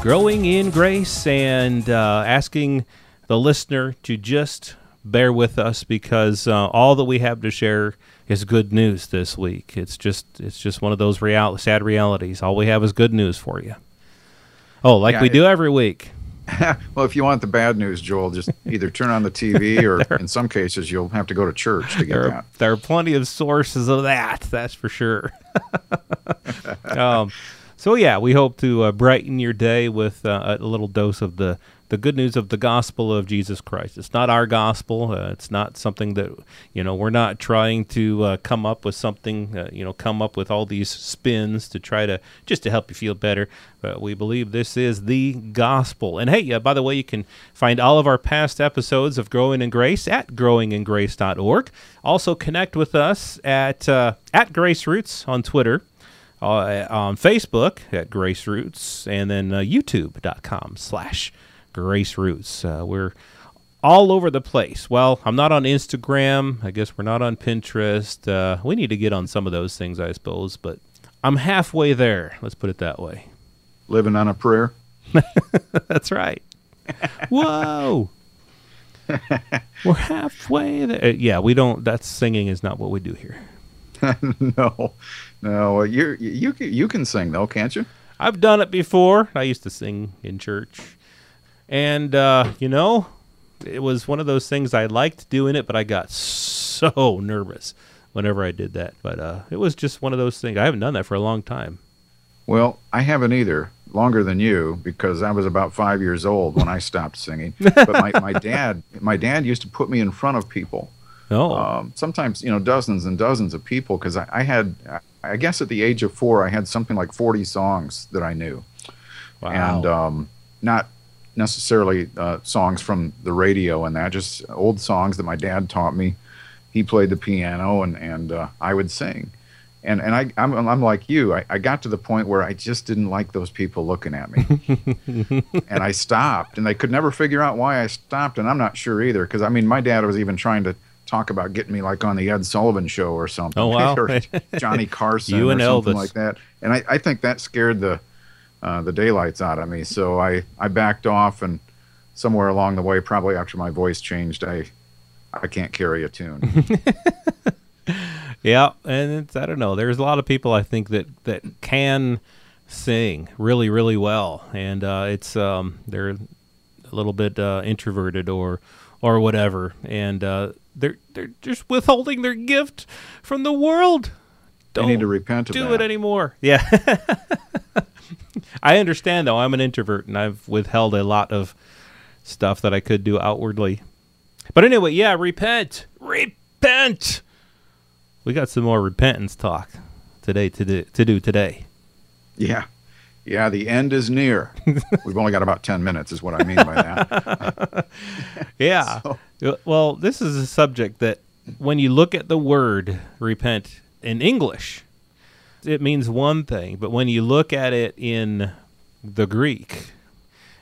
Growing in Grace and uh, asking the listener to just bear with us because uh, all that we have to share is good news this week. It's just it's just one of those real sad realities. All we have is good news for you. Oh, like Yeah, we it- do every week. well, if you want the bad news, Joel, just either turn on the TV or in some cases you'll have to go to church to get There are, that. there are plenty of sources of that. That's for sure. um, so yeah, we hope to uh, brighten your day with uh, a little dose of the the good news of the gospel of Jesus Christ. It's not our gospel. Uh, it's not something that you know. We're not trying to uh, come up with something. Uh, you know, come up with all these spins to try to just to help you feel better. But we believe this is the gospel. And hey, uh, by the way, you can find all of our past episodes of Growing in Grace at growingingrace.org. Also connect with us at uh, at Grace Roots on Twitter uh, on Facebook at Grace Roots, and then uh, YouTube.com slash Grace Roots. Uh, we're all over the place. Well, I'm not on Instagram. I guess we're not on Pinterest. Uh, we need to get on some of those things, I suppose, but I'm halfway there. Let's put it that way. Living on a prayer. That's right. Whoa. We're halfway there. Uh, yeah, we don't. That's singing is not what we do here. no, no, you you can you can sing though, can't you? I've done it before. I used to sing in church. And, uh, you know, it was one of those things I liked doing it, but I got so nervous whenever I did that. But uh, it was just one of those things. I haven't done that for a long time. Well, I haven't either. Longer than you because I was about five years old when I stopped singing. But my, my dad my dad used to put me in front of people. Oh, um, sometimes you know dozens and dozens of people because I, I had I guess at the age of four I had something like 40 songs that I knew. Wow. and um, not necessarily uh, songs from the radio and that just old songs that my dad taught me. He played the piano and and uh, I would sing. And and I I'm, I'm like you. I, I got to the point where I just didn't like those people looking at me. And I stopped and they could never figure out why I stopped and I'm not sure either because I mean my dad was even trying to talk about getting me like on the Ed Sullivan show or something Oh, wow. or Johnny Carson You or something Elvis. like that and I, I think that scared the uh, the daylights out of me so I I backed off and somewhere along the way probably after my voice changed I I can't carry a tune yeah. And it's, I don't know. There's a lot of people I think that, that can sing really, really well. And uh, it's, um, they're a little bit uh, introverted or, or whatever. And uh, they're, they're just withholding their gift from the world. they need to repent do it anymore. Yeah. I understand though. I'm an introvert and I've withheld a lot of stuff that I could do outwardly. But anyway, yeah, repent. Repent. We got some more repentance talk today to do, to do today. Yeah. Yeah, the end is near. We've only got about 10 minutes, is what I mean by that. Yeah. So- Well, this is a subject that when you look at the word repent in English, it means one thing, but when you look at it in the Greek,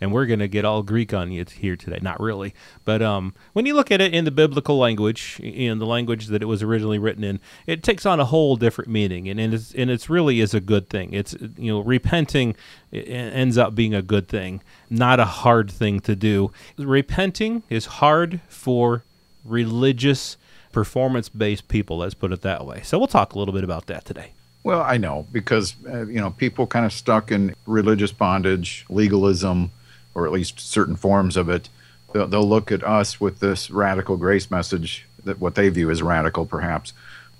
and we're going to get all Greek on you here today, not really, but um, when you look at it in the biblical language, in the language that it was originally written in, it takes on a whole different meaning, and, and it's and it's really is a good thing. It's you know repenting ends up being a good thing, not a hard thing to do. Repenting is hard for religious, performance-based people. Let's put it that way. So we'll talk a little bit about that today. Well, I know because uh, you know people kind of stuck in religious bondage, legalism, or at least certain forms of it. They'll, they'll look at us with this radical grace message that what they view as radical, perhaps,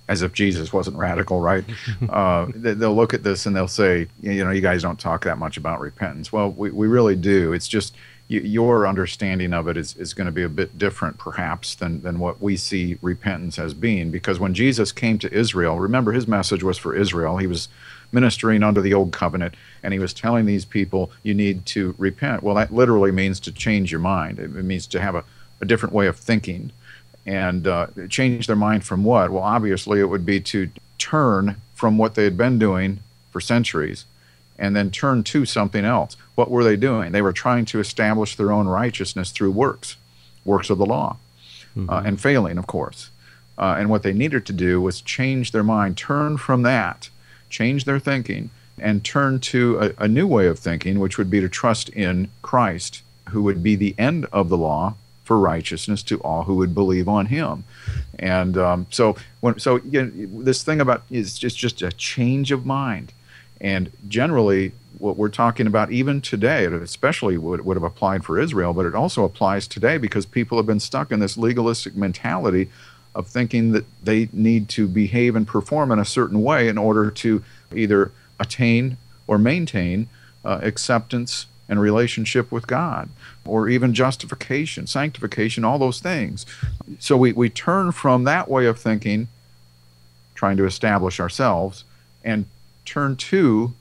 as if Jesus wasn't radical, right? uh, they- they'll look at this and they'll say, you know, you guys don't talk that much about repentance. Well, we, we really do. It's just y- your understanding of it is, is going to be a bit different, perhaps, than, than what we see repentance as being. Because when Jesus came to Israel, remember his message was for Israel. He was ministering under the old covenant, and he was telling these people, you need to repent. Well, that literally means to change your mind, it means to have a, a different way of thinking. And uh, change their mind from what? Well, obviously, it would be to turn from what they had been doing for centuries and then turn to something else. What were they doing? They were trying to establish their own righteousness through works, works of the law, mm-hmm. uh, and failing, of course. Uh, and what they needed to do was change their mind, turn from that, change their thinking, and turn to a, a new way of thinking, which would be to trust in Christ, who would be the end of the law for righteousness to all who would believe on Him. And um, so, when, so you know, this thing about is just just a change of mind and generally, what we're talking about, even today, especially would, would have applied for Israel, but it also applies today because people have been stuck in this legalistic mentality of thinking that they need to behave and perform in a certain way in order to either attain or maintain uh, acceptance and relationship with God, or even justification, sanctification, all those things. So we, we turn from that way of thinking, trying to establish ourselves, and turn to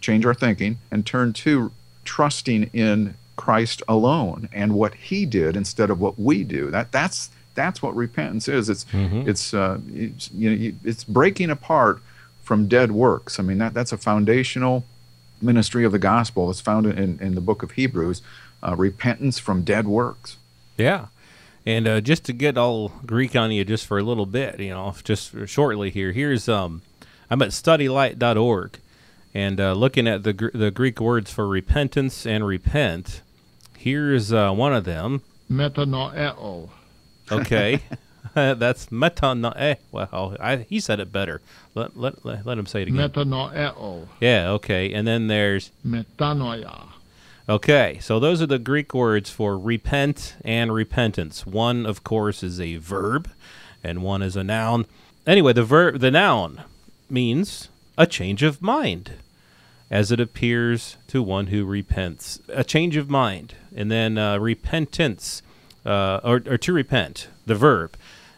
change our thinking and turn to trusting in Christ alone and what He did instead of what we do. That that's that's what repentance is. It's mm-hmm. it's, uh, it's you know it's breaking apart from dead works. I mean that that's a foundational ministry of the gospel. It's found in in the book of Hebrews. Uh, repentance from dead works. Yeah. And uh, just to get all Greek on you just for a little bit, you know, just shortly here. Here's um, I'm at studylight.org and uh, looking at the, gr- the Greek words for repentance and repent. Here's uh, one of them. Metanoeo. Okay. That's metanoe. Well, I, he said it better. Let, let, let, let him say it again. Metanoeo. Yeah, okay. And then there's metanoia. Okay, so those are the Greek words for repent and repentance. One, of course, is a verb, and one is a noun. Anyway, the verb, the noun means a change of mind, as it appears to one who repents. A change of mind. And then uh, repentance, uh, or, or to repent, the verb,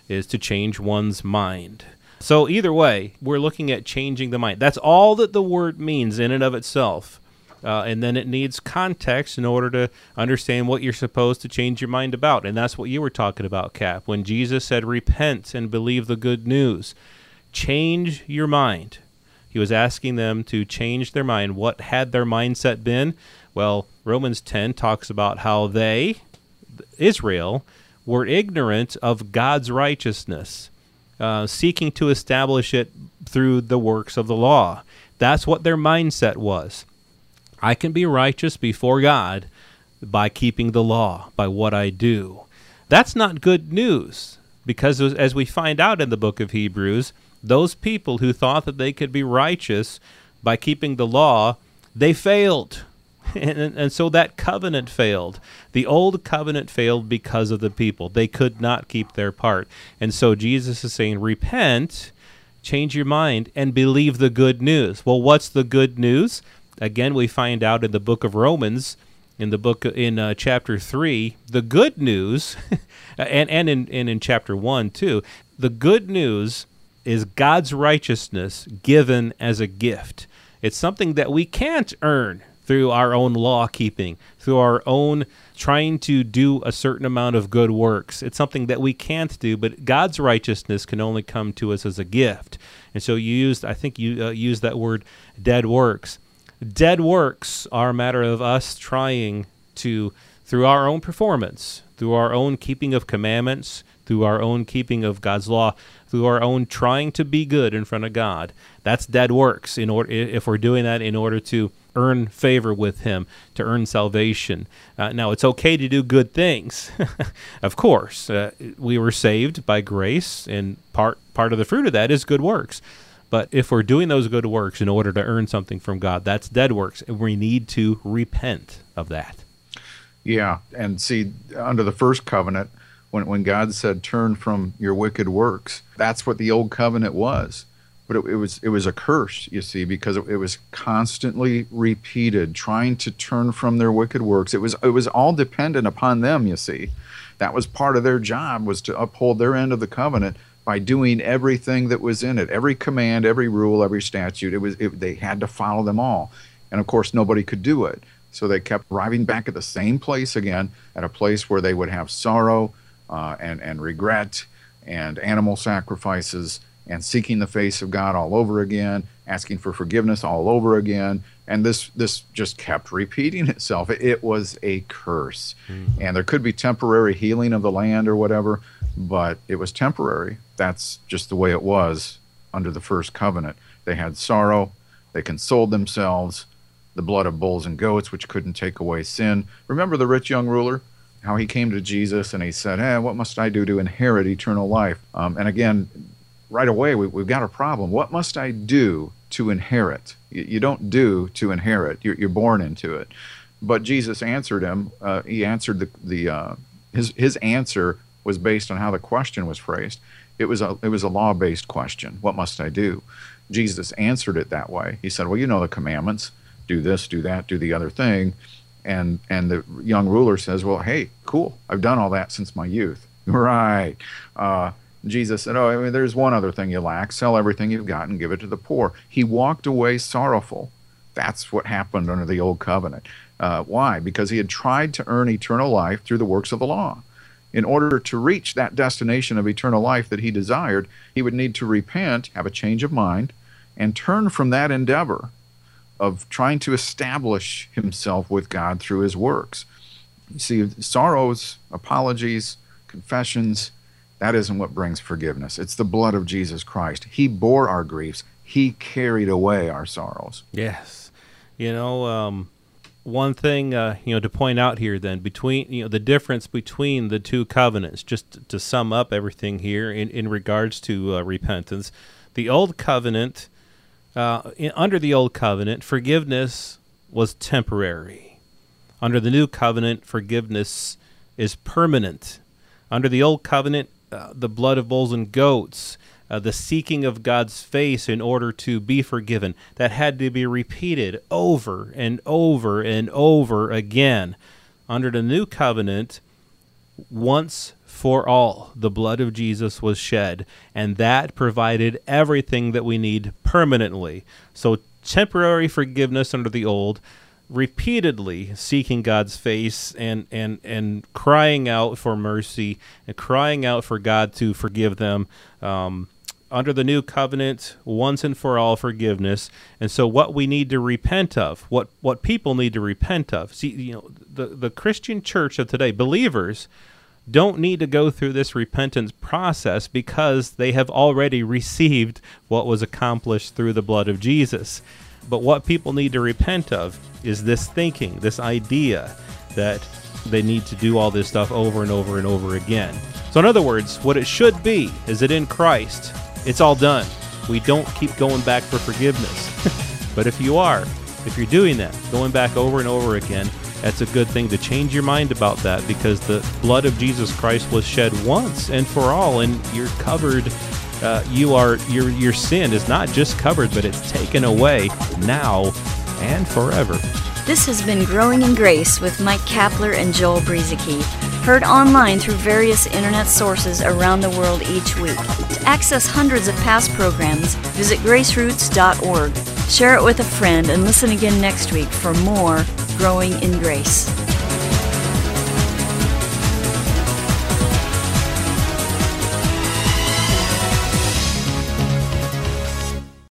is to change one's mind. So, either way, we're looking at changing the mind. That's all that the word means in and of itself. Uh, and then it needs context in order to understand what you're supposed to change your mind about. And that's what you were talking about, Cap. When Jesus said, Repent and believe the good news, change your mind. He was asking them to change their mind. What had their mindset been? Well, Romans 10 talks about how they, Israel, were ignorant of God's righteousness, uh, seeking to establish it through the works of the law. That's what their mindset was. I can be righteous before God by keeping the law, by what I do. That's not good news because, as we find out in the book of Hebrews, those people who thought that they could be righteous by keeping the law, they failed. And, and, so that covenant failed. The old covenant failed because of the people. They could not keep their part. And so Jesus is saying, repent, change your mind, and believe the good news. Well, what's the good news? Again, we find out in the book of Romans, in the book in uh, chapter 3, the good news, and, and, in, and in chapter 1 too, the good news is God's righteousness given as a gift. It's something that we can't earn through our own law keeping, through our own trying to do a certain amount of good works. It's something that we can't do, but God's righteousness can only come to us as a gift. And so you used, I think you uh, used that word, dead works. Dead works are a matter of us trying to, through our own performance, through our own keeping of commandments, through our own keeping of God's law, through our own trying to be good in front of God. That's dead works. In order, if we're doing that in order to earn favor with Him, to earn salvation. Uh, now, it's okay to do good things, of course. Uh, we were saved by grace, and part part of the fruit of that is good works. But if we're doing those good works in order to earn something from God, that's dead works, and we need to repent of that. Yeah, and see, under the first covenant, when, when God said, Turn from your wicked works, that's what the old covenant was. But it, it was it was a curse, you see, because it, it was constantly repeated, trying to turn from their wicked works. It was it was all dependent upon them, you see. That was part of their job was to uphold their end of the covenant by doing everything that was in it, every command, every rule, every statute. It was it, they had to follow them all, and of course nobody could do it. So they kept arriving back at the same place again, at a place where they would have sorrow uh, and and regret and animal sacrifices and seeking the face of God all over again, asking for forgiveness all over again, and this this just kept repeating itself. It, it was a curse, mm-hmm. and there could be temporary healing of the land or whatever, but it was temporary. That's just the way it was under the first covenant. They had sorrow, they consoled themselves, the blood of bulls and goats, which couldn't take away sin. Remember the rich young ruler? How he came to Jesus and he said, Hey, what must I do to inherit eternal life? Um, and again, right away, we, have got a problem. What must I do to inherit? You, you don't do to inherit, you're, you're, born into it. But Jesus answered him. Uh, he answered the, the uh, his, his answer was based on how the question was phrased. It was a, it was a law based question. What must I do? Jesus answered it that way. He said, Well, you know the commandments do this, do that, do the other thing. And, and the young ruler says, Well, hey, cool. I've done all that since my youth. Right. Uh, Jesus said, Oh, I mean, there's one other thing you lack. Sell everything you've got and give it to the poor. He walked away sorrowful. That's what happened under the old covenant. Uh, why? Because he had tried to earn eternal life through the works of the law. In order to reach that destination of eternal life that he desired, he would need to repent, have a change of mind, and turn from that endeavor of trying to establish himself with God through his works. You see, sorrows, apologies, confessions, that isn't what brings forgiveness. It's the blood of Jesus Christ. He bore our griefs, He carried away our sorrows. Yes. You know, um, one thing uh, you know to point out here then between you know the difference between the two covenants just to sum up everything here in, in regards to uh, repentance the old covenant uh, in, under the old covenant forgiveness was temporary under the new covenant forgiveness is permanent under the old covenant uh, the blood of bulls and goats, uh, the seeking of God's face in order to be forgiven. That had to be repeated over and over and over again. Under the new covenant, once for all, the blood of Jesus was shed, and that provided everything that we need permanently. So, temporary forgiveness under the old, repeatedly seeking God's face and, and, and crying out for mercy and crying out for God to forgive them. Um, under the new covenant, once and for all forgiveness. And so, what we need to repent of, what what people need to repent of. See, you know, the the Christian church of today, believers, don't need to go through this repentance process because they have already received what was accomplished through the blood of Jesus. But what people need to repent of is this thinking, this idea that they need to do all this stuff over and over and over again. So, in other words, what it should be is that in Christ, it's all done. We don't keep going back for forgiveness. but if you are, if you're doing that, going back over and over again, that's a good thing to change your mind about that because the blood of Jesus Christ was shed once and for all, and you're covered uh, you are your your sin is not just covered, but it's taken away now and forever. This has been Growing in Grace with Mike Kapler and Joel Brueseke, heard online through various internet sources around the world each week. To access hundreds of past programs, visit graceroots.org. Share it with a friend and listen again next week for more Growing in Grace.